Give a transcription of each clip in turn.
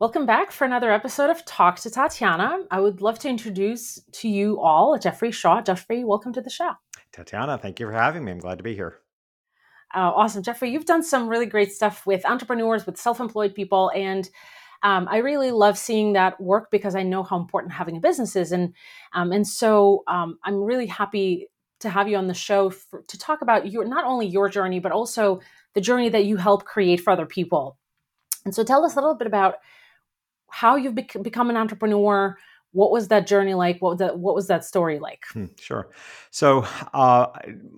Welcome back for another episode of Talk to Tatiana. I would love to introduce to you all Jeffrey Shaw. Jeffrey, welcome to the show. Tatiana, thank you for having me. I'm glad to be here. Uh, awesome. Jeffrey, you've done some really great stuff with entrepreneurs, with self employed people. And um, I really love seeing that work because I know how important having a business is. And, um, and so um, I'm really happy to have you on the show for, to talk about your not only your journey, but also the journey that you help create for other people. And so tell us a little bit about how you've bec- become an entrepreneur. What was that journey like? What, the, what was that story like? Hmm, sure. So, uh,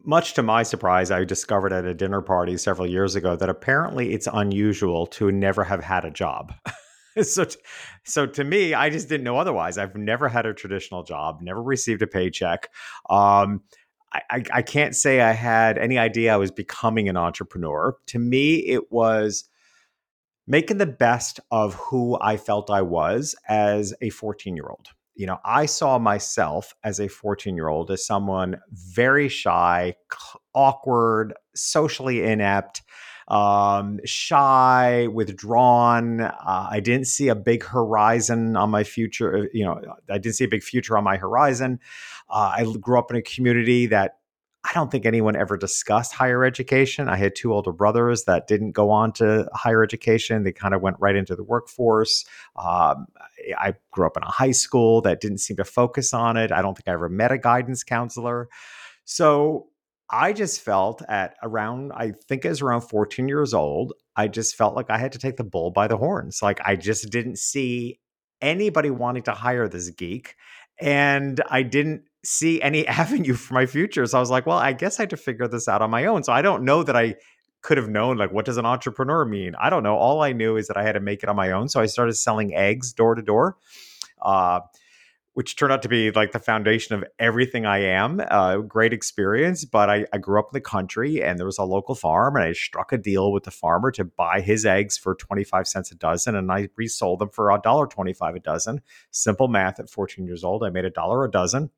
much to my surprise, I discovered at a dinner party several years ago that apparently it's unusual to never have had a job. so, t- so to me, I just didn't know otherwise. I've never had a traditional job, never received a paycheck. Um, I, I can't say I had any idea I was becoming an entrepreneur. To me, it was making the best of who I felt I was as a 14 year old. You know, I saw myself as a 14 year old as someone very shy, awkward, socially inept, um, shy, withdrawn. Uh, I didn't see a big horizon on my future. You know, I didn't see a big future on my horizon. Uh, I grew up in a community that I don't think anyone ever discussed higher education. I had two older brothers that didn't go on to higher education. They kind of went right into the workforce. Um, I grew up in a high school that didn't seem to focus on it. I don't think I ever met a guidance counselor. So I just felt at around, I think it was around 14 years old, I just felt like I had to take the bull by the horns. Like I just didn't see anybody wanting to hire this geek. And I didn't see any avenue for my future. So I was like, well, I guess I had to figure this out on my own. So I don't know that I could have known like what does an entrepreneur mean? I don't know. All I knew is that I had to make it on my own. So I started selling eggs door to door. Uh, which turned out to be like the foundation of everything I am. Uh, great experience, but I, I, grew up in the country and there was a local farm, and I struck a deal with the farmer to buy his eggs for 25 cents a dozen, and I resold them for a dollar 25 a dozen. Simple math at 14 years old, I made a dollar a dozen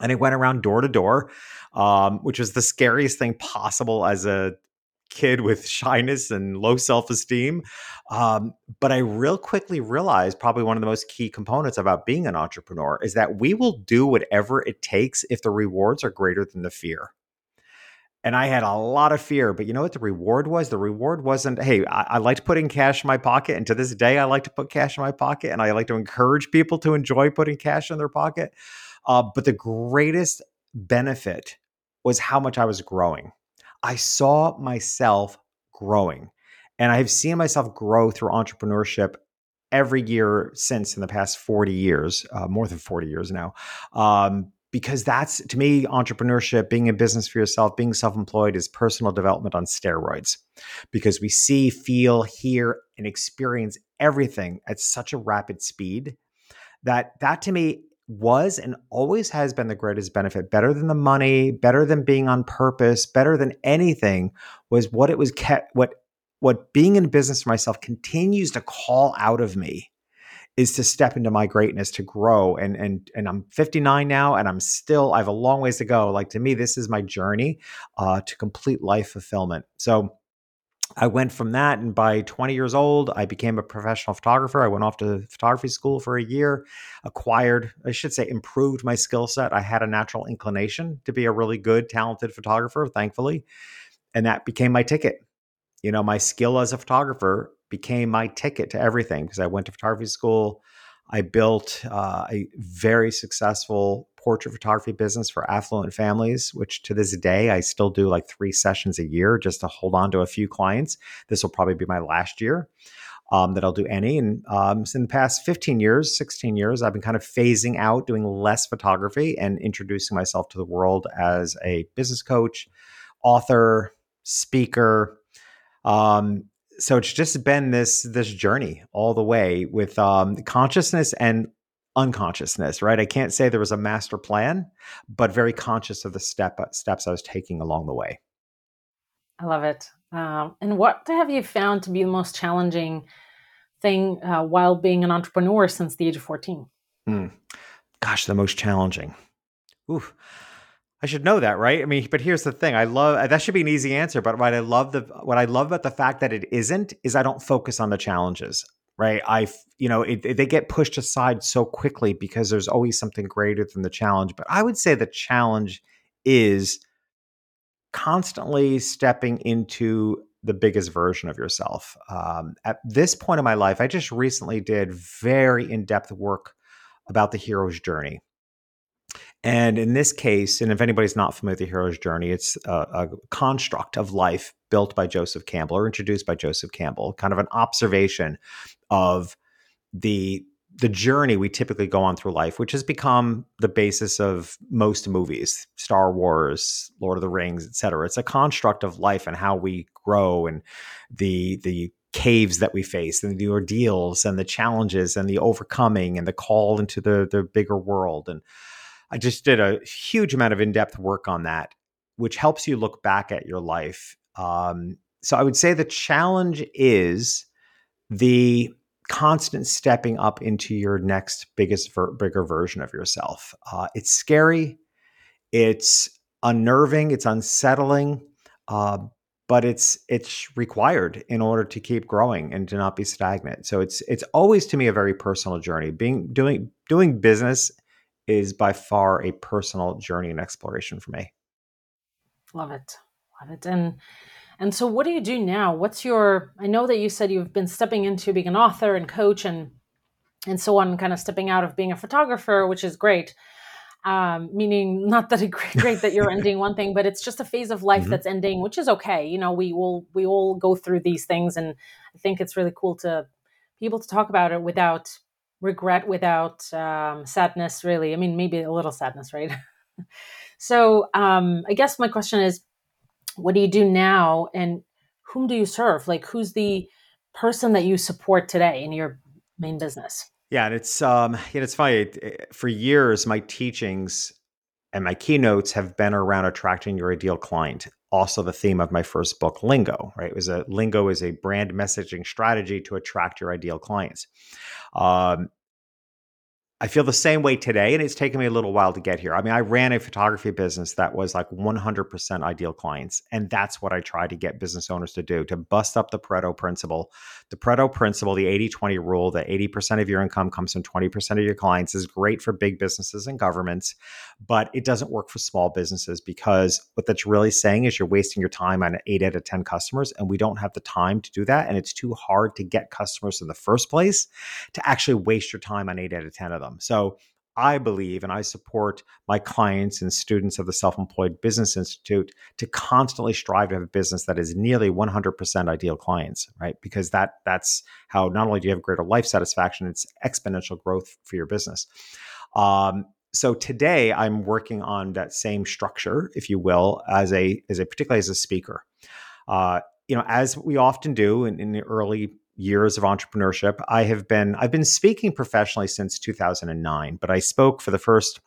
and it went around door to door, um, which was the scariest thing possible as a kid with shyness and low self esteem. Um, but I real quickly realized probably one of the most key components about being an entrepreneur is that we will do whatever it takes if the rewards are greater than the fear. And I had a lot of fear, but you know what the reward was? The reward wasn't, hey, I, I like to put in cash in my pocket. And to this day, I like to put cash in my pocket. And I like to encourage people to enjoy putting cash in their pocket. Uh, but the greatest benefit was how much I was growing. I saw myself growing. And I've seen myself grow through entrepreneurship every year since in the past 40 years, uh, more than 40 years now. Um, because that's to me, entrepreneurship, being in business for yourself, being self employed is personal development on steroids. Because we see, feel, hear, and experience everything at such a rapid speed that that to me was and always has been the greatest benefit. Better than the money better than being on purpose better than anything was what it was kept what what being in business for myself continues to call out of me is to step into my greatness to grow. And and and I'm 59 now and I'm still I have a long ways to go. Like to me this is my journey uh, to complete life fulfillment. So I went from that, and by 20 years old, I became a professional photographer. I went off to photography school for a year, acquired, I should say, improved my skill set. I had a natural inclination to be a really good, talented photographer, thankfully. And that became my ticket. You know, my skill as a photographer became my ticket to everything because I went to photography school. I built uh, a very successful portrait photography business for affluent families, which to this day I still do like three sessions a year just to hold on to a few clients. This will probably be my last year. Um, that I'll do any. And um, in the past 15 years, 16 years, I've been kind of phasing out, doing less photography and introducing myself to the world as a business coach, author, speaker. Um, so it's just been this this journey all the way with um, consciousness and unconsciousness, right? I can't say there was a master plan, but very conscious of the step steps I was taking along the way. I love it. Um, and what have you found to be the most challenging thing uh, while being an entrepreneur since the age of 14? Mm. Gosh, the most challenging. Oof. I should know that, right? I mean, but here's the thing. I love that should be an easy answer, but what I love the what I love about the fact that it isn't is I don't focus on the challenges. Right? I, you know, it, they get pushed aside so quickly because there's always something greater than the challenge. But I would say the challenge is constantly stepping into the biggest version of yourself. Um, at this point in my life, I just recently did very in depth work about the hero's journey. And in this case, and if anybody's not familiar with the hero's journey, it's a, a, construct of life built by Joseph Campbell or introduced by Joseph Campbell, kind of an observation of the the journey we typically go on through life, which has become the basis of most movies, Star Wars, Lord of the Rings, etc. It's a construct of life and how we grow and the the caves that we face and the ordeals and the challenges and the overcoming and the call into the the bigger world and I just did a huge amount of in-depth work on that which helps you look back at your life um, so I would say the challenge is the constant stepping up into your next biggest ver- bigger version of yourself uh, it's scary it's unnerving it's unsettling uh, but it's it's required in order to keep growing and to not be stagnant. So it's it's always to me a very personal journey. Being doing doing business is by far a personal journey and exploration for me. Love it. Love it. And and so what do you do now? What's your I know that you said you've been stepping into being an author and coach and and so on, kind of stepping out of being a photographer, which is great um, meaning not that it great that you're ending one thing, but it's just a phase of life mm-hmm. that's ending, which is okay. You know, we will we all go through these things, and I think it's really cool to be able to talk about it without regret, without um, sadness. Really, I mean, maybe a little sadness, right? so, um, I guess my question is, what do you do now, and whom do you serve? Like, who's the person that you support today in your main business? Yeah, and it's um, know, it's funny. For years, my teachings and my keynotes have been around attracting your ideal client. Also, the theme of my first book, Lingo. Right, it was a Lingo is a brand messaging strategy to attract your ideal clients. Um, I feel the same way today, and it's taken me a little while to get here. I mean, I ran a photography business that was like 100% ideal clients. And that's what I try to get business owners to do to bust up the Pareto principle. The Pareto principle, the 80 20 rule, that 80% of your income comes from 20% of your clients is great for big businesses and governments, but it doesn't work for small businesses because what that's really saying is you're wasting your time on eight out of 10 customers. And we don't have the time to do that. And it's too hard to get customers in the first place to actually waste your time on eight out of 10 of them them. So I believe and I support my clients and students of the Self Employed Business Institute to constantly strive to have a business that is nearly 100% ideal clients, right? Because that that's how not only do you have greater life satisfaction, it's exponential growth for your business. Um, so today I'm working on that same structure, if you will, as a as a particularly as a speaker. Uh, you know, as we often do in, in the early years of entrepreneurship. I have been I've been speaking professionally since 2009, but I spoke for the first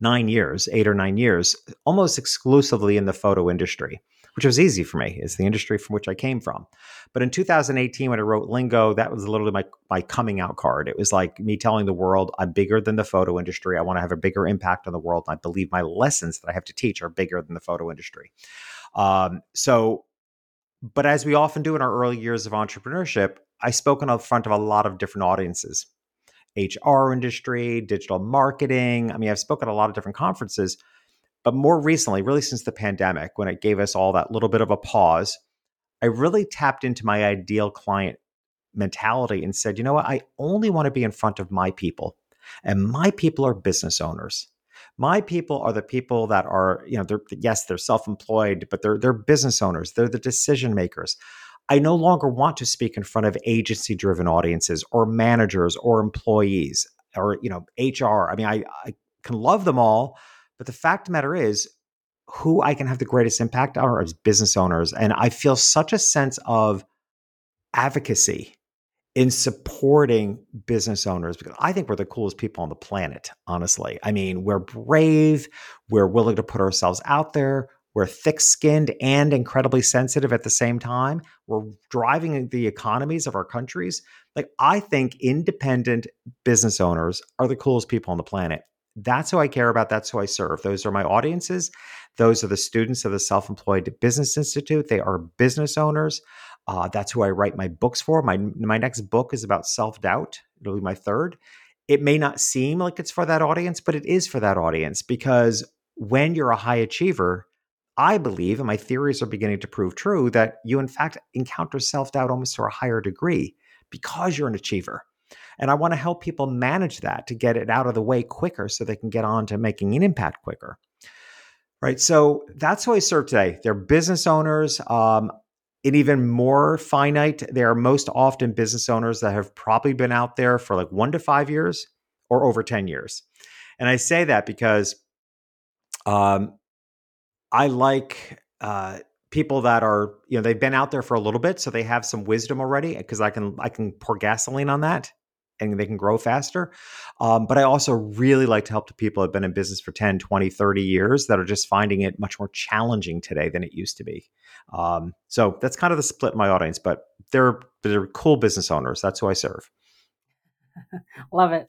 9 years, 8 or 9 years, almost exclusively in the photo industry, which was easy for me. It's the industry from which I came from. But in 2018 when I wrote Lingo, that was literally my my coming out card. It was like me telling the world I'm bigger than the photo industry. I want to have a bigger impact on the world. And I believe my lessons that I have to teach are bigger than the photo industry. Um, so but as we often do in our early years of entrepreneurship, I spoke in front of a lot of different audiences HR industry, digital marketing. I mean, I've spoken at a lot of different conferences. But more recently, really since the pandemic, when it gave us all that little bit of a pause, I really tapped into my ideal client mentality and said, you know what? I only want to be in front of my people. And my people are business owners. My people are the people that are, you know, they're yes, they're self-employed, but they're they're business owners. They're the decision makers. I no longer want to speak in front of agency-driven audiences or managers or employees or you know HR. I mean, I, I can love them all, but the fact of the matter is, who I can have the greatest impact on are business owners, and I feel such a sense of advocacy in supporting business owners because I think we're the coolest people on the planet, honestly. I mean, we're brave, we're willing to put ourselves out there, we're thick skinned and incredibly sensitive at the same time. We're driving the economies of our countries. Like, I think independent business owners are the coolest people on the planet. That's who I care about. That's who I serve. Those are my audiences. Those are the students of the Self Employed Business Institute. They are business owners. Uh, that's who I write my books for. My my next book is about self doubt. It'll be my third. It may not seem like it's for that audience, but it is for that audience because when you're a high achiever, I believe, and my theories are beginning to prove true, that you in fact encounter self doubt almost to a higher degree because you're an achiever. And I want to help people manage that to get it out of the way quicker so they can get on to making an impact quicker. Right. So that's who I serve today. They're business owners. Um, and even more finite, they are most often business owners that have probably been out there for like one to five years or over 10 years. And I say that because um, I like uh, people that are, you know, they've been out there for a little bit, so they have some wisdom already because I can I can pour gasoline on that and they can grow faster. Um, but I also really like to help the people that have been in business for 10, 20, 30 years that are just finding it much more challenging today than it used to be. Um, so that's kind of the split in my audience, but they're, they're cool business owners. That's who I serve. Love it.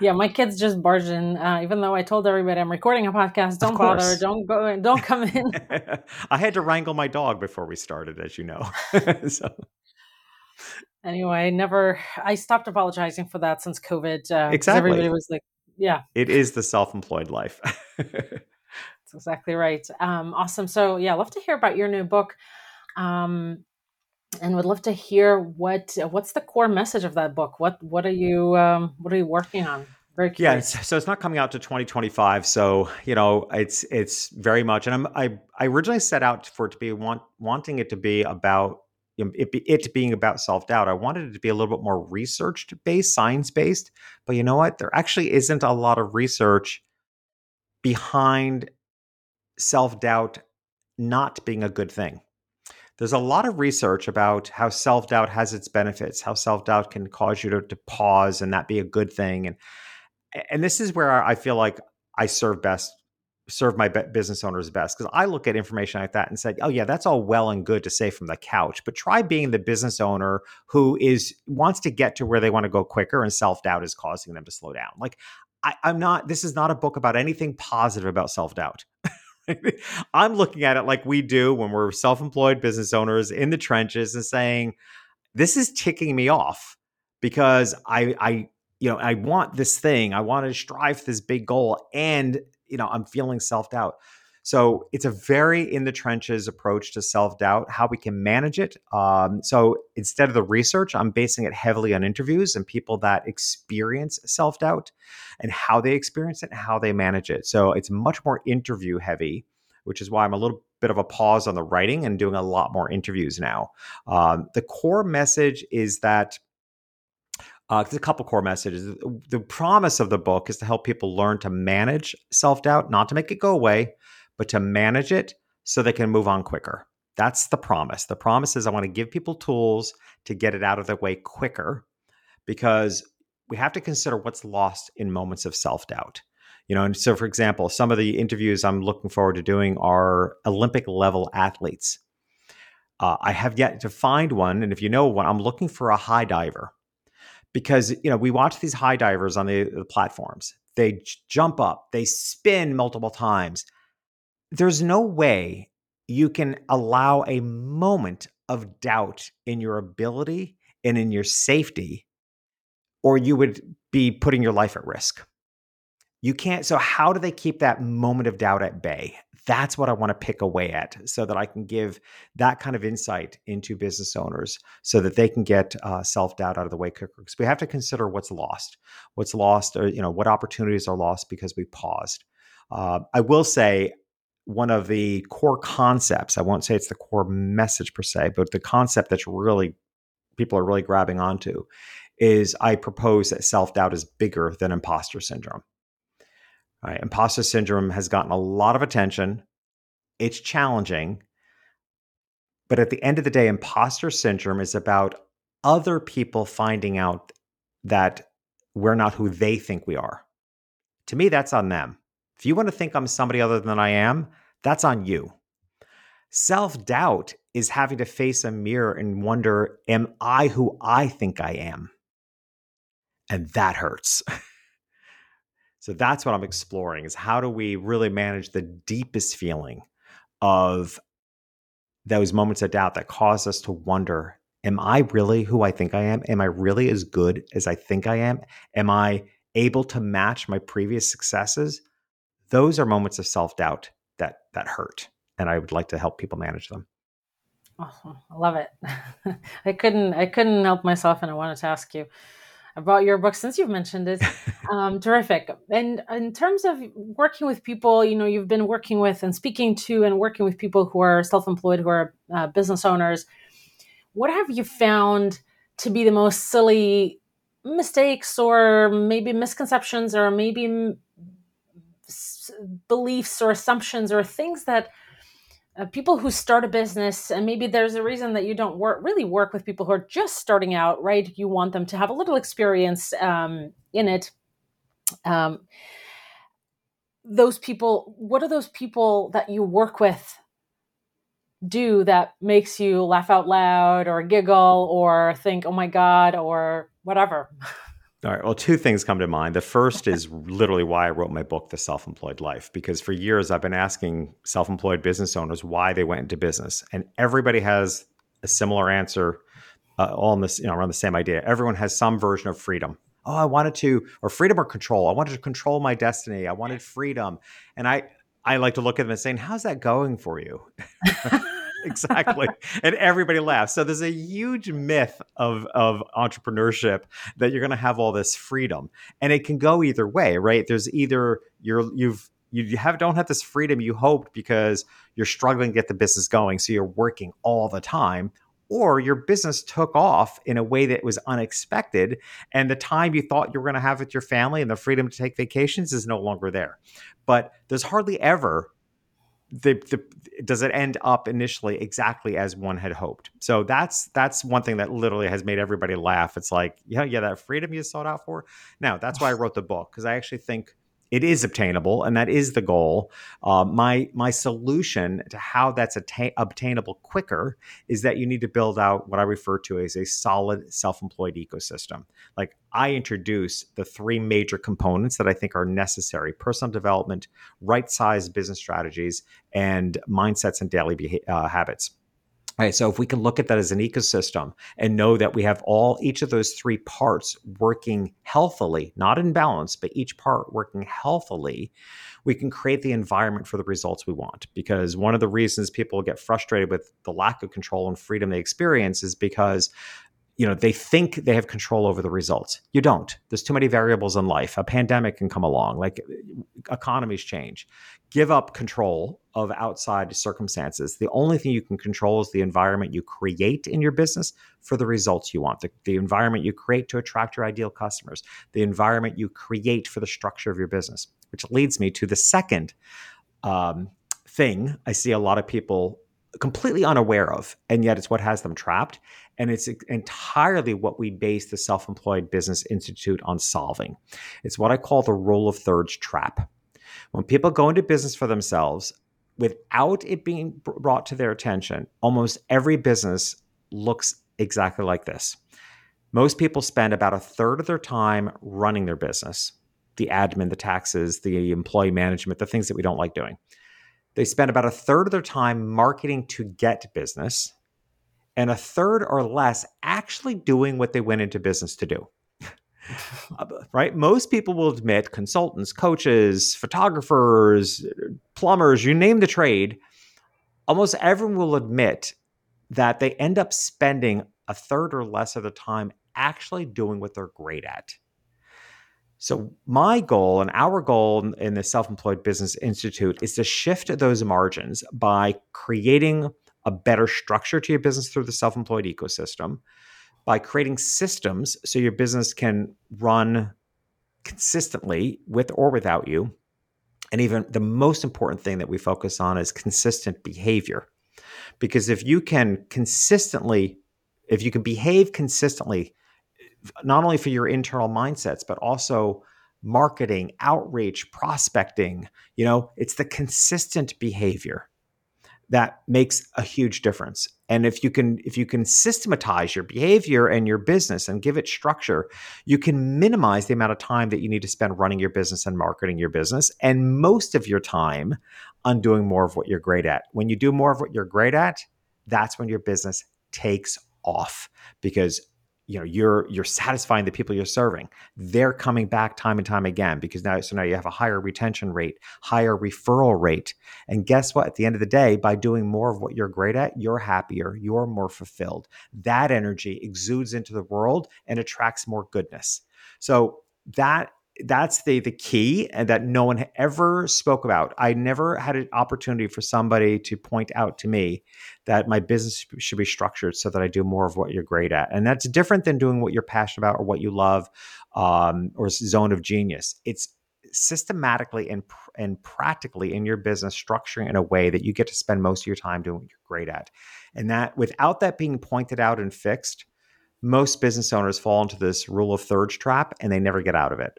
Yeah, my kids just barged in. Uh, even though I told everybody I'm recording a podcast, don't bother, don't go, in, don't come in. I had to wrangle my dog before we started, as you know. so anyway, never. I stopped apologizing for that since COVID. Uh, exactly. Everybody was like, "Yeah, it is the self-employed life." That's exactly right. Um, awesome. So yeah, love to hear about your new book, um, and would love to hear what what's the core message of that book. What what are you um, what are you working on? Very curious. Yeah, so it's not coming out to 2025. So you know, it's it's very much, and I'm I I originally set out for it to be want wanting it to be about it, it being about self doubt, I wanted it to be a little bit more research based, science based. But you know what? There actually isn't a lot of research behind self doubt not being a good thing. There's a lot of research about how self doubt has its benefits, how self doubt can cause you to, to pause and that be a good thing. And and this is where I feel like I serve best serve my business owners best because I look at information like that and said, "Oh yeah, that's all well and good to say from the couch, but try being the business owner who is wants to get to where they want to go quicker, and self doubt is causing them to slow down." Like I, I'm not. This is not a book about anything positive about self doubt. I'm looking at it like we do when we're self employed business owners in the trenches and saying, "This is ticking me off." Because I, I you know, I want this thing. I want to strive for this big goal. And you know, I'm feeling self doubt. So it's a very in the trenches approach to self doubt, how we can manage it. Um, so instead of the research, I'm basing it heavily on interviews and people that experience self doubt and how they experience it and how they manage it. So it's much more interview heavy, which is why I'm a little bit of a pause on the writing and doing a lot more interviews now. Um, the core message is that uh, there's a couple core messages. The promise of the book is to help people learn to manage self doubt, not to make it go away, but to manage it so they can move on quicker. That's the promise. The promise is I want to give people tools to get it out of their way quicker because we have to consider what's lost in moments of self doubt. You know, and so for example, some of the interviews I'm looking forward to doing are Olympic level athletes. Uh, I have yet to find one, and if you know one, I'm looking for a high diver because you know we watch these high divers on the, the platforms. They j- jump up they spin multiple times. There's no way you can allow a moment of doubt in your ability and in your safety or you would be putting your life at risk. You can't so how do they keep that moment of doubt at bay that's what I want to pick away at so that I can give that kind of insight into business owners so that they can get uh, self doubt out of the way quicker. Because we have to consider what's lost, what's lost, or you know what opportunities are lost because we paused. Uh, I will say one of the core concepts. I won't say it's the core message per se, but the concept that's really people are really grabbing onto is I propose that self doubt is bigger than imposter syndrome. Right? Imposter syndrome has gotten a lot of attention. It's challenging. But at the end of the day, imposter syndrome is about other people finding out that we're not who they think we are. To me, that's on them. If you want to think I'm somebody other than I am, that's on you. Self doubt is having to face a mirror and wonder, am I who I think I am? And that hurts. So that's what I'm exploring is how do we really manage the deepest feeling of those moments of doubt that cause us to wonder am I really who I think I am? Am I really as good as I think I am? Am I able to match my previous successes? Those are moments of self doubt that that hurt, and I would like to help people manage them. Awesome. I love it. I couldn't I couldn't help myself and I wanted to ask you about your book since you've mentioned it. Um, terrific. And in terms of working with people, you know, you've been working with and speaking to and working with people who are self-employed, who are uh, business owners. What have you found to be the most silly mistakes or maybe misconceptions or maybe beliefs or assumptions or things that uh, people who start a business and maybe there's a reason that you don't work really work with people who are just starting out right? You want them to have a little experience um, in it um, those people what are those people that you work with do that makes you laugh out loud or giggle or think oh my god or whatever All right. Well, two things come to mind. The first is literally why I wrote my book, The Self Employed Life, because for years I've been asking self employed business owners why they went into business. And everybody has a similar answer, uh, all in this, you know, around the same idea. Everyone has some version of freedom. Oh, I wanted to, or freedom or control. I wanted to control my destiny. I wanted freedom. And I, I like to look at them and saying, how's that going for you? exactly. and everybody laughs. So there's a huge myth of of entrepreneurship that you're going to have all this freedom, and it can go either way, right? There's either you're you've you have don't have this freedom you hoped because you're struggling to get the business going, so you're working all the time, or your business took off in a way that was unexpected and the time you thought you were going to have with your family and the freedom to take vacations is no longer there but there's hardly ever the, the does it end up initially exactly as one had hoped? So that's that's one thing that literally has made everybody laugh. It's like yeah yeah that freedom you sought out for? Now that's why i wrote the book because i actually think it is obtainable, and that is the goal. Uh, my my solution to how that's attain- obtainable quicker is that you need to build out what I refer to as a solid self-employed ecosystem. Like I introduce the three major components that I think are necessary: personal development, right-sized business strategies, and mindsets and daily beha- uh, habits. Right. So if we can look at that as an ecosystem and know that we have all each of those three parts working healthily, not in balance, but each part working healthily, we can create the environment for the results we want. Because one of the reasons people get frustrated with the lack of control and freedom they experience is because you know they think they have control over the results you don't there's too many variables in life a pandemic can come along like economies change give up control of outside circumstances the only thing you can control is the environment you create in your business for the results you want the, the environment you create to attract your ideal customers the environment you create for the structure of your business which leads me to the second um, thing i see a lot of people completely unaware of, and yet it's what has them trapped. And it's entirely what we base the Self Employed Business Institute on solving. It's what I call the rule of thirds trap. When people go into business for themselves, without it being brought to their attention, almost every business looks exactly like this. Most people spend about a third of their time running their business the admin, the taxes, the employee management, the things that we don't like doing. They spend about a third of their time marketing to get business, and a third or less actually doing what they went into business to do. Uh, right? Most people will admit consultants, coaches, photographers, plumbers, you name the trade, almost everyone will admit that they end up spending a third or less of the time actually doing what they're great at. So, my goal and our goal in the Self Employed Business Institute is to shift those margins by creating a better structure to your business through the self employed ecosystem, by creating systems so your business can run consistently with or without you. And even the most important thing that we focus on is consistent behavior. Because if you can consistently, if you can behave consistently not only for your internal mindsets, but also marketing, outreach, prospecting. You know, it's the consistent behavior that makes a huge difference. And if you can if you can systematize your behavior and your business and give it structure, you can minimize the amount of time that you need to spend running your business and marketing your business and most of your time on doing more of what you're great at. When you do more of what you're great at, that's when your business takes off because you know you're you're satisfying the people you're serving. They're coming back time and time again because now so now you have a higher retention rate higher referral rate. And guess what? At the end of the day by doing more of what you're great at you're happier you're more fulfilled. That energy exudes into the world and attracts more goodness. So that that's the the key and that no one ever spoke about. I never had an opportunity for somebody to point out to me that my business should be structured so that I do more of what you're great at, and that's different than doing what you're passionate about or what you love, um, or zone of genius. It's systematically and and practically in your business structuring in a way that you get to spend most of your time doing what you're great at, and that without that being pointed out and fixed. Most business owners fall into this rule of thirds trap and they never get out of it.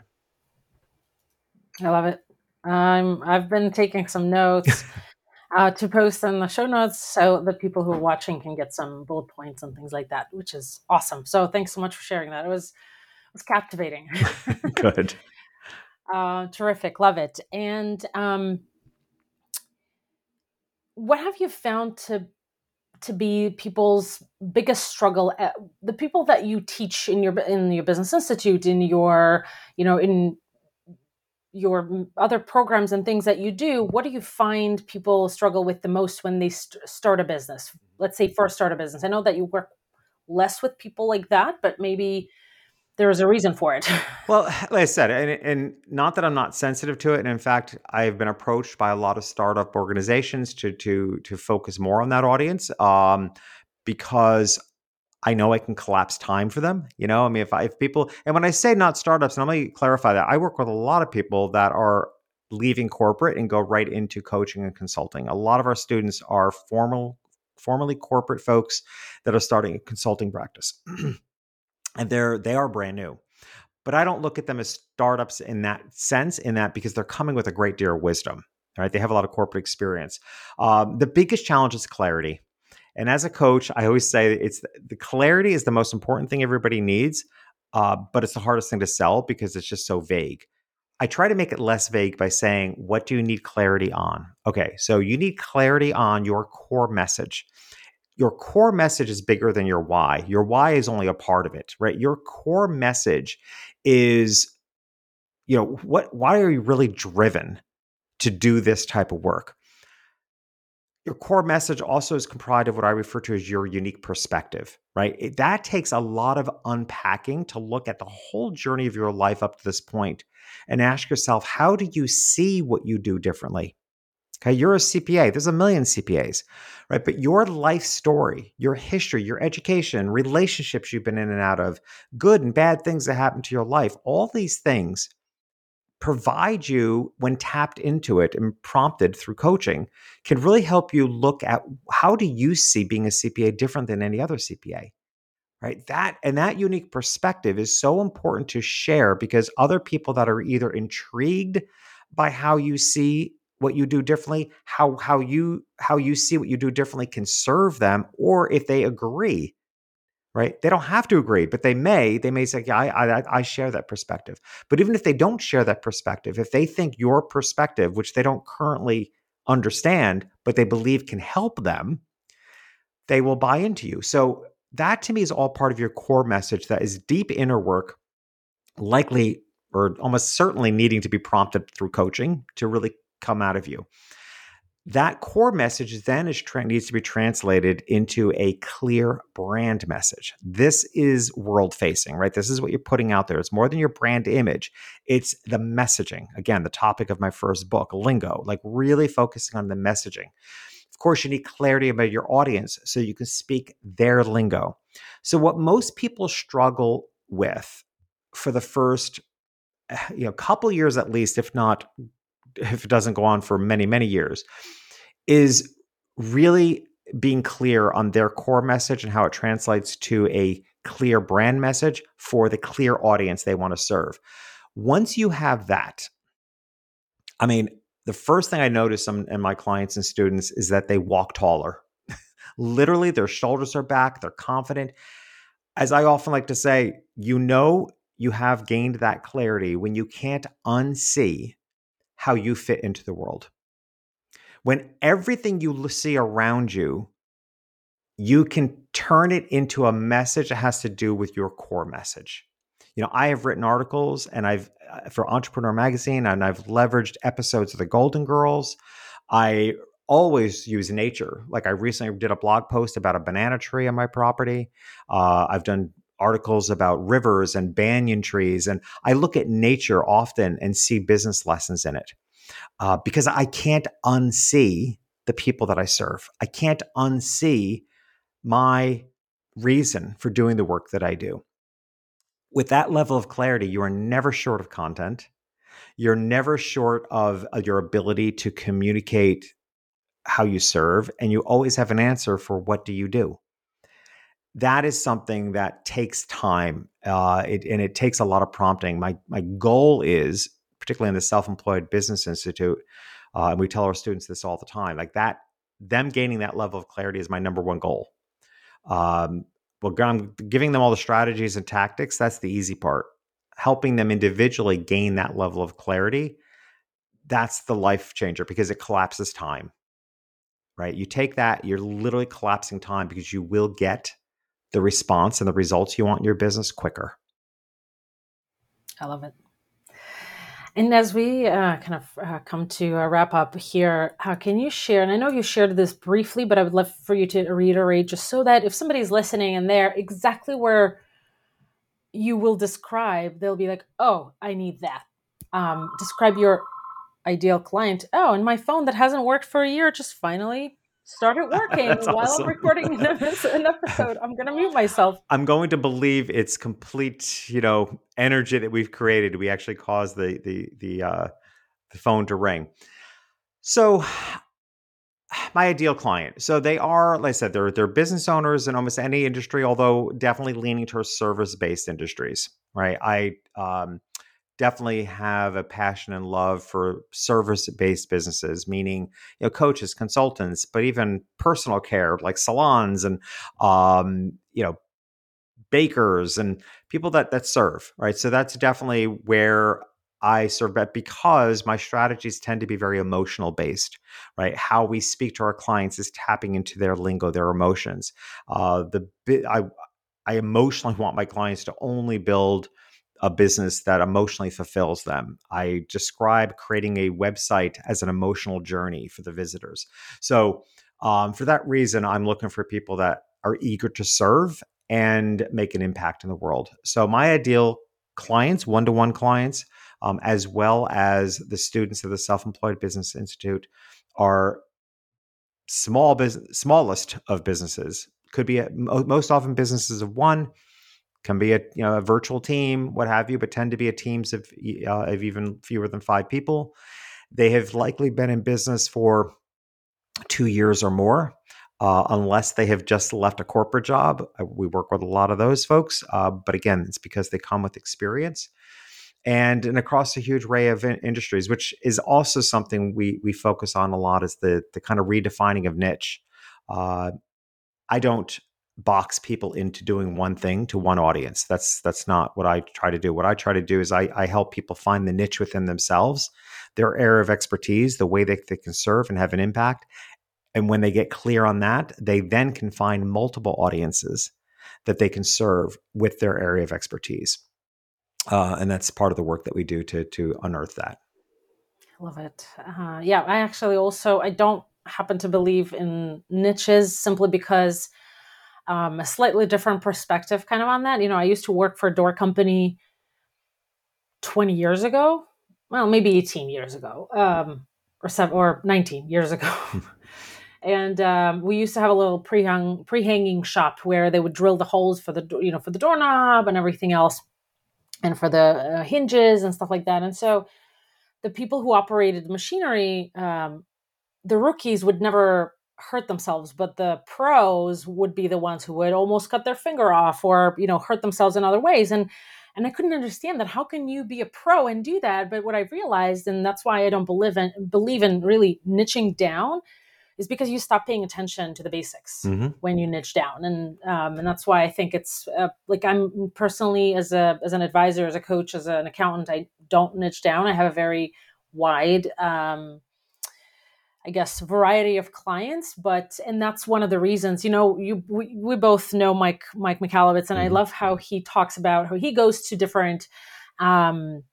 I love it. Um, I've been taking some notes uh, to post in the show notes so the people who are watching can get some bullet points and things like that, which is awesome. So thanks so much for sharing that. It was it was captivating. Good. uh, terrific. Love it. And um, what have you found to to be people's biggest struggle uh, the people that you teach in your in your business institute in your you know in your other programs and things that you do, what do you find people struggle with the most when they st- start a business? Let's say first start a business. I know that you work less with people like that, but maybe there is a reason for it. well, like I said, and, and, not that I'm not sensitive to it, and in fact, I've been approached by a lot of startup organizations to to to focus more on that audience um, because I know I can collapse time for them. You know, I mean, if I, if people, and when I say not startups, and let me clarify that, I work with a lot of people that are leaving corporate and go right into coaching and consulting. A lot of our students are formal, formerly corporate folks that are starting a consulting practice, and they're they are brand new. But I don't look at them as startups in that sense, in that because they're coming with a great deal of wisdom. Right, they have a lot of corporate experience. Um, the biggest challenge is clarity and as a coach, I always say it's the clarity is the most important thing everybody needs, uh, but it's the hardest thing to sell because it's just so vague. I try to make it less vague by saying, what do you need clarity on? Okay, so you need clarity on your core message. Your core message is bigger than your why. Your why is only a part of it, right? Your core message is, you know, what why are you really driven to do this type of work? Your core message also is comprised of what I refer to as your unique perspective, right? It, that takes a lot of unpacking to look at the whole journey of your life up to this point and ask yourself, how do you see what you do differently? Okay, you're a CPA. There's a million CPAs, right? But your life story, your history, your education, relationships you've been in and out of, good and bad things that happen to your life, all these things provide you when tapped into it and prompted through coaching can really help you look at how do you see being a CPA different than any other CPA right? That and that unique perspective is so important to share because other people that are either intrigued by how you see what you do differently how how you how you see what you do differently can serve them or if they agree right? They don't have to agree, but they may. They may say, "Yeah, I, I, I share that perspective." But even if they don't share that perspective, if they think your perspective, which they don't currently understand, but they believe can help them, they will buy into you. So that to me is all part of your core message. That is deep inner work, likely or almost certainly needing to be prompted through coaching to really come out of you. That core message then is tra- needs to be translated into a clear brand message. This is world facing, right? This is what you're putting out there. It's more than your brand image, it's the messaging. Again, the topic of my first book, Lingo, like really focusing on the messaging. Of course, you need clarity about your audience so you can speak their lingo. So, what most people struggle with for the first eh, you know couple years at least if not if it doesn't go on for many many years is really being clear on their core message and how it translates to a clear brand message for the clear audience they want to serve. Once you have that, I mean, the first thing I notice in, my clients and students is that they walk taller. Literally, their shoulders are back, they're confident. As I often like to say, you know you have gained that clarity when you can't unsee how you fit into the world when everything you see around you you can turn it into a message that has to do with your core message. You know, I have written articles and I've uh, for Entrepreneur Magazine and I've leveraged episodes of the Golden Girls. I always use nature. Like I recently did a blog post about a banana tree on my property. Uh, I've done articles about rivers and banyan trees, and I look at nature often and see business lessons in it uh, because I can't unsee the people that I serve. I can't unsee my reason for doing the work that I do. With that level of clarity, you are never short of content. You're never short of uh, your ability to communicate how you serve, and you always have an answer for what do you do. That is something that takes time, uh, it, and it takes a lot of prompting. My my goal is, particularly in the Self Employed Business Institute, uh, and we tell our students this all the time, like that, them gaining that level of clarity is my number one goal um, well, I'm giving them all the strategies and tactics. That's the easy part. Helping them individually gain that level of clarity, that's the life changer because it collapses time. Right? You take that, you're literally collapsing time because you will get the response and the results you want in your business quicker. I love it. And as we uh, kind of uh, come to a wrap up here, uh, can you share? And I know you shared this briefly, but I would love for you to reiterate just so that if somebody's listening and they're exactly where you will describe, they'll be like, oh, I need that. Um, describe your ideal client. Oh, and my phone that hasn't worked for a year just finally started working while awesome. I'm recording an episode. I'm going to mute myself. I'm going to believe it's complete, you know, energy that we've created. We actually caused the the the uh, the phone to ring. So, my ideal client. So they are, like I said, they're they're business owners in almost any industry, although definitely leaning towards service based industries. Right. I um, definitely have a passion and love for service-based businesses, meaning you know coaches, consultants, but even personal care like salons and um, you know bakers and people that that serve. Right, so that's definitely where I serve at because my strategies tend to be very emotional based, right? How we speak to our clients is tapping into their lingo, their emotions. Uh, the I I emotionally want my clients to only build a business that emotionally fulfills them. I describe creating a website as an emotional journey for the visitors. So, um, for that reason, I'm looking for people that are eager to serve and make an impact in the world. So, my ideal clients, one to one clients, um, as well as the students of the Self Employed Business Institute, are small business, smallest of businesses. Could be a, most often businesses of one can be a you know a virtual team, what have you, but tend to be a teams of uh, of even fewer than five people. They have likely been in business for two years or more, uh, unless they have just left a corporate job. Uh, we work with a lot of those folks, uh, but again, it's because they come with experience and and across a huge array of in- industries, which is also something we we focus on a lot. Is the the kind of redefining of niche. Uh, I don't box people into doing one thing to one audience. That's that's not what I try to do. What I try to do is I, I help people find the niche within themselves, their area of expertise, the way they, they can serve and have an impact. And when they get clear on that, they then can find multiple audiences that they can serve with their area of expertise. Uh, and that's part of the work that we do to to unearth that. I Love it. Uh, yeah, I actually also I don't happen to believe in niches simply because um, a slightly different perspective kind of on that. You know, I used to work for a door company 20 years ago. Well, maybe 18 years ago, um, or seven, or 19 years ago. and um, we used to have a little pre-hung, pre-hanging shop where they would drill the holes for the, you know, for the doorknob and everything else, and for the uh, hinges and stuff like that. And so, the people who operated the machinery, um, the rookies would never hurt themselves but the pros would be the ones who would almost cut their finger off or you know hurt themselves in other ways and and i couldn't understand that. How can you be a pro and do that? But what i've realized and that's why i don't believe in believe in really niching down is because you stop paying attention to the basics mm-hmm. when you niche down and um, and that's why i think it's uh, like i'm personally as a as an advisor as a coach as an accountant i don't niche down. I have a very wide um, I guess variety of clients, but and that's one of the reasons. You know, you we, we both know Mike Mike Michalowicz, and mm-hmm. I love how he talks about how he goes to different um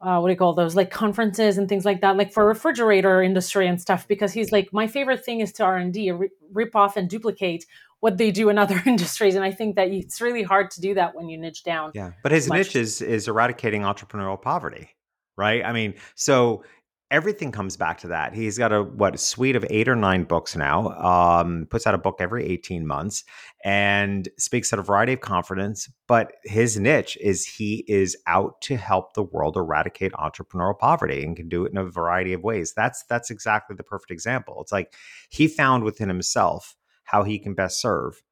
uh, what do you call those like conferences and things like that like for refrigerator industry and stuff because he's like my favorite thing is to r&d rip off and duplicate what they do in other industries and i think that it's really hard to do that when you niche down yeah but his much. niche is is eradicating entrepreneurial poverty right i mean so everything comes back to that. He's got a what a suite of eight or nine books now. Um, puts out a book every eighteen months and speaks at a variety of conferences. But his niche is he is out to help the world eradicate entrepreneurial poverty and can do it in a variety of ways. That's that's exactly the perfect example. It's like he found within himself how he can best serve,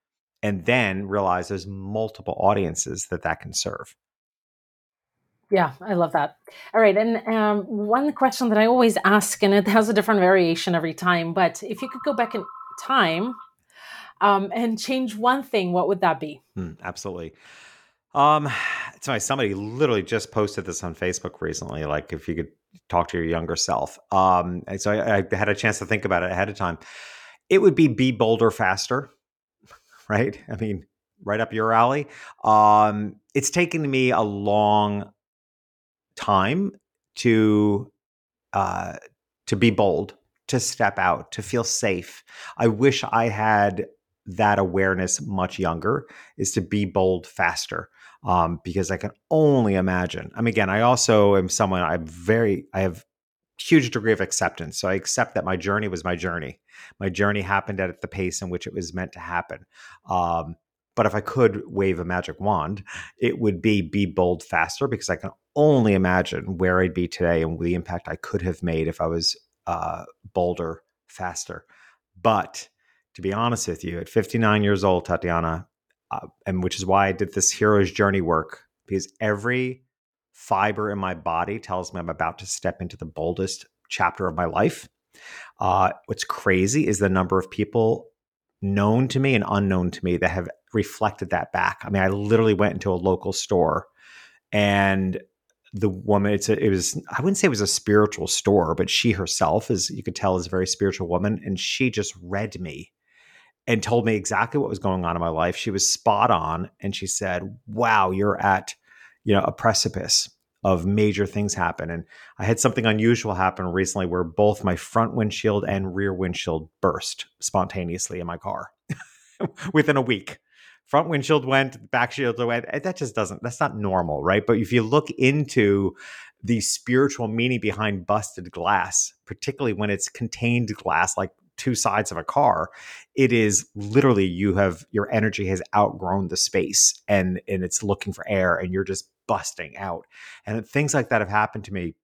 and then realize there's multiple audiences that that can serve. Yeah, I love that. All right. And um, one question that I always ask, and it has a different variation every time, but if you could go back in time um, and change one thing, what would that be? Mm, absolutely. Um, it's funny. Somebody literally just posted this on Facebook recently. Like, if you could talk to your younger self. Um, so I, I had a chance to think about it ahead of time. It would be be bolder faster, right? I mean, right up your alley. Um, it's taken me a long time to uh, to be bold, to step out, to feel safe. I wish I had that awareness much younger. Is to be bold faster. Um, because I can only imagine. I mean, again, I also am someone I'm very, I have huge degree of acceptance. So I accept that my journey was my journey. My journey happened at the pace in which it was meant to happen. Um, but if I could wave a magic wand, it would be be bold faster because I can only imagine where I'd be today and the impact I could have made if I was uh, bolder faster. But to be honest with you, at 59 years old, Tatiana, uh, and which is why I did this hero's journey work, because every fiber in my body tells me I'm about to step into the boldest chapter of my life. Uh, what's crazy is the number of people known to me and unknown to me that have reflected that back. I mean, I literally went into a local store and the woman it's a, it was i wouldn't say it was a spiritual store but she herself is you could tell is a very spiritual woman and she just read me and told me exactly what was going on in my life she was spot on and she said wow you're at you know a precipice of major things happen and i had something unusual happen recently where both my front windshield and rear windshield burst spontaneously in my car within a week front windshield went, back shield went. Eh, that just doesn't, that's not normal, right? But if you look into the spiritual meaning behind busted glass, particularly when it's contained glass, like two sides of a car, it is literally you have your energy has outgrown the space and and it's looking for air and you're just busting out. And things like that have happened to me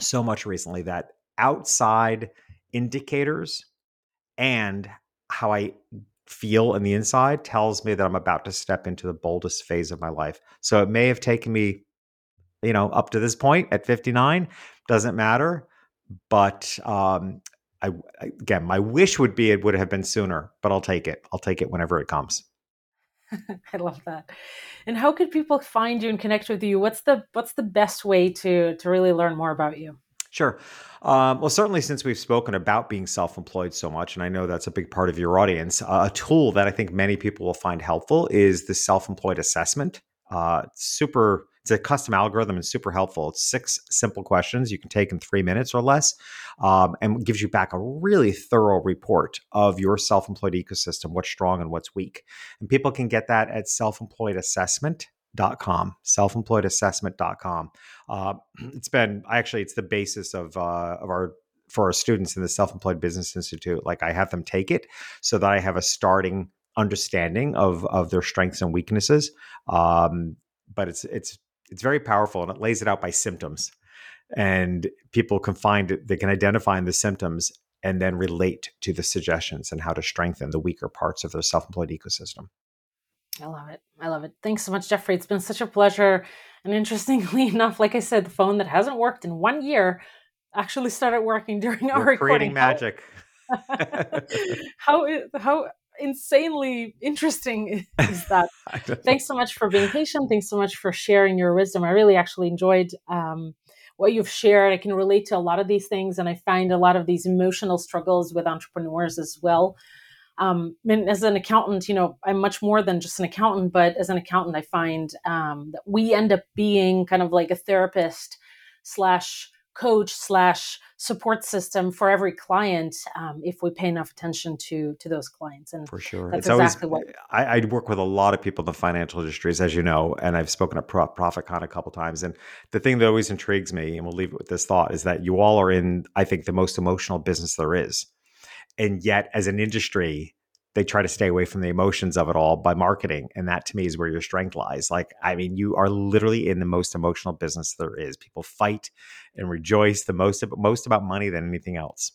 so much recently that outside indicators and how I feel in the inside tells me that I'm about to step into the boldest phase of my life. So it may have taken me, you know, up to this point at 59, doesn't matter. But um, I again, my wish would be it would have been sooner, but I'll take it. I'll take it whenever it comes. I love that. And how could people find you and connect with you? What's the what's the best way to to really learn more about you? Sure. Um, well, certainly since we've spoken about being self employed so much, and I know that's a big part of your audience, uh, a tool that I think many people will find helpful is the self employed assessment. Uh, super, it's a custom algorithm and super helpful. It's six simple questions you can take in three minutes or less um, and gives you back a really thorough report of your self employed ecosystem, what's strong and what's weak. And people can get that at self employed assessment com self-employedassessment.com uh, it's been actually it's the basis of uh, of our for our students in the self-employed business institute like i have them take it so that i have a starting understanding of of their strengths and weaknesses um, but it's it's it's very powerful and it lays it out by symptoms and people can find it they can identify in the symptoms and then relate to the suggestions and how to strengthen the weaker parts of their self-employed ecosystem I love it. I love it. Thanks so much, Jeffrey. It's been such a pleasure. And interestingly enough, like I said, the phone that hasn't worked in one year actually started working during We're our recording. Creating magic. how how insanely interesting is that? Thanks so much for being patient. Thanks so much for sharing your wisdom. I really actually enjoyed um, what you've shared. I can relate to a lot of these things, and I find a lot of these emotional struggles with entrepreneurs as well. Um, and as an accountant, you know, I'm much more than just an accountant, but as an accountant, I find um, that we end up being kind of like a therapist slash coach slash support system for every client um, if we pay enough attention to to those clients and for sure. that's it's exactly always, what I, I, work with a lot of people in the financial industries as you know and i've spoken at Pro- ProfitCon a couple times and the thing that always intrigues me and we'll leave it with this thought is that you all are in i think the most emotional business there is. And yet as an industry they try to stay away from the emotions of it all by marketing and that to me is where your strength lies like i mean you are literally in the most emotional business there is people fight and rejoice the most most about money than anything else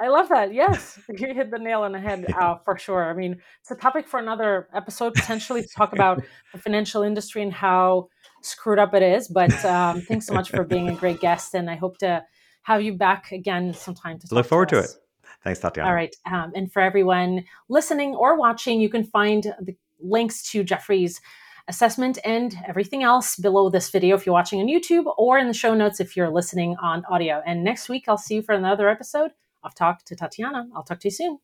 I love that. Yes, you hit the nail on the head uh, for sure. I mean, it's a topic for another episode potentially to talk about the financial industry and how screwed up it is. But um, thanks so much for being a great guest, and I hope to have you back again sometime to look forward to, to it. Thanks, Tatiana. All right. Um, and for everyone listening or watching, you can find the links to Jeffrey's assessment and everything else below this video if you're watching on YouTube or in the show notes if you're listening on audio. And next week, I'll see you for another episode of Talk to Tatiana. I'll talk to you soon.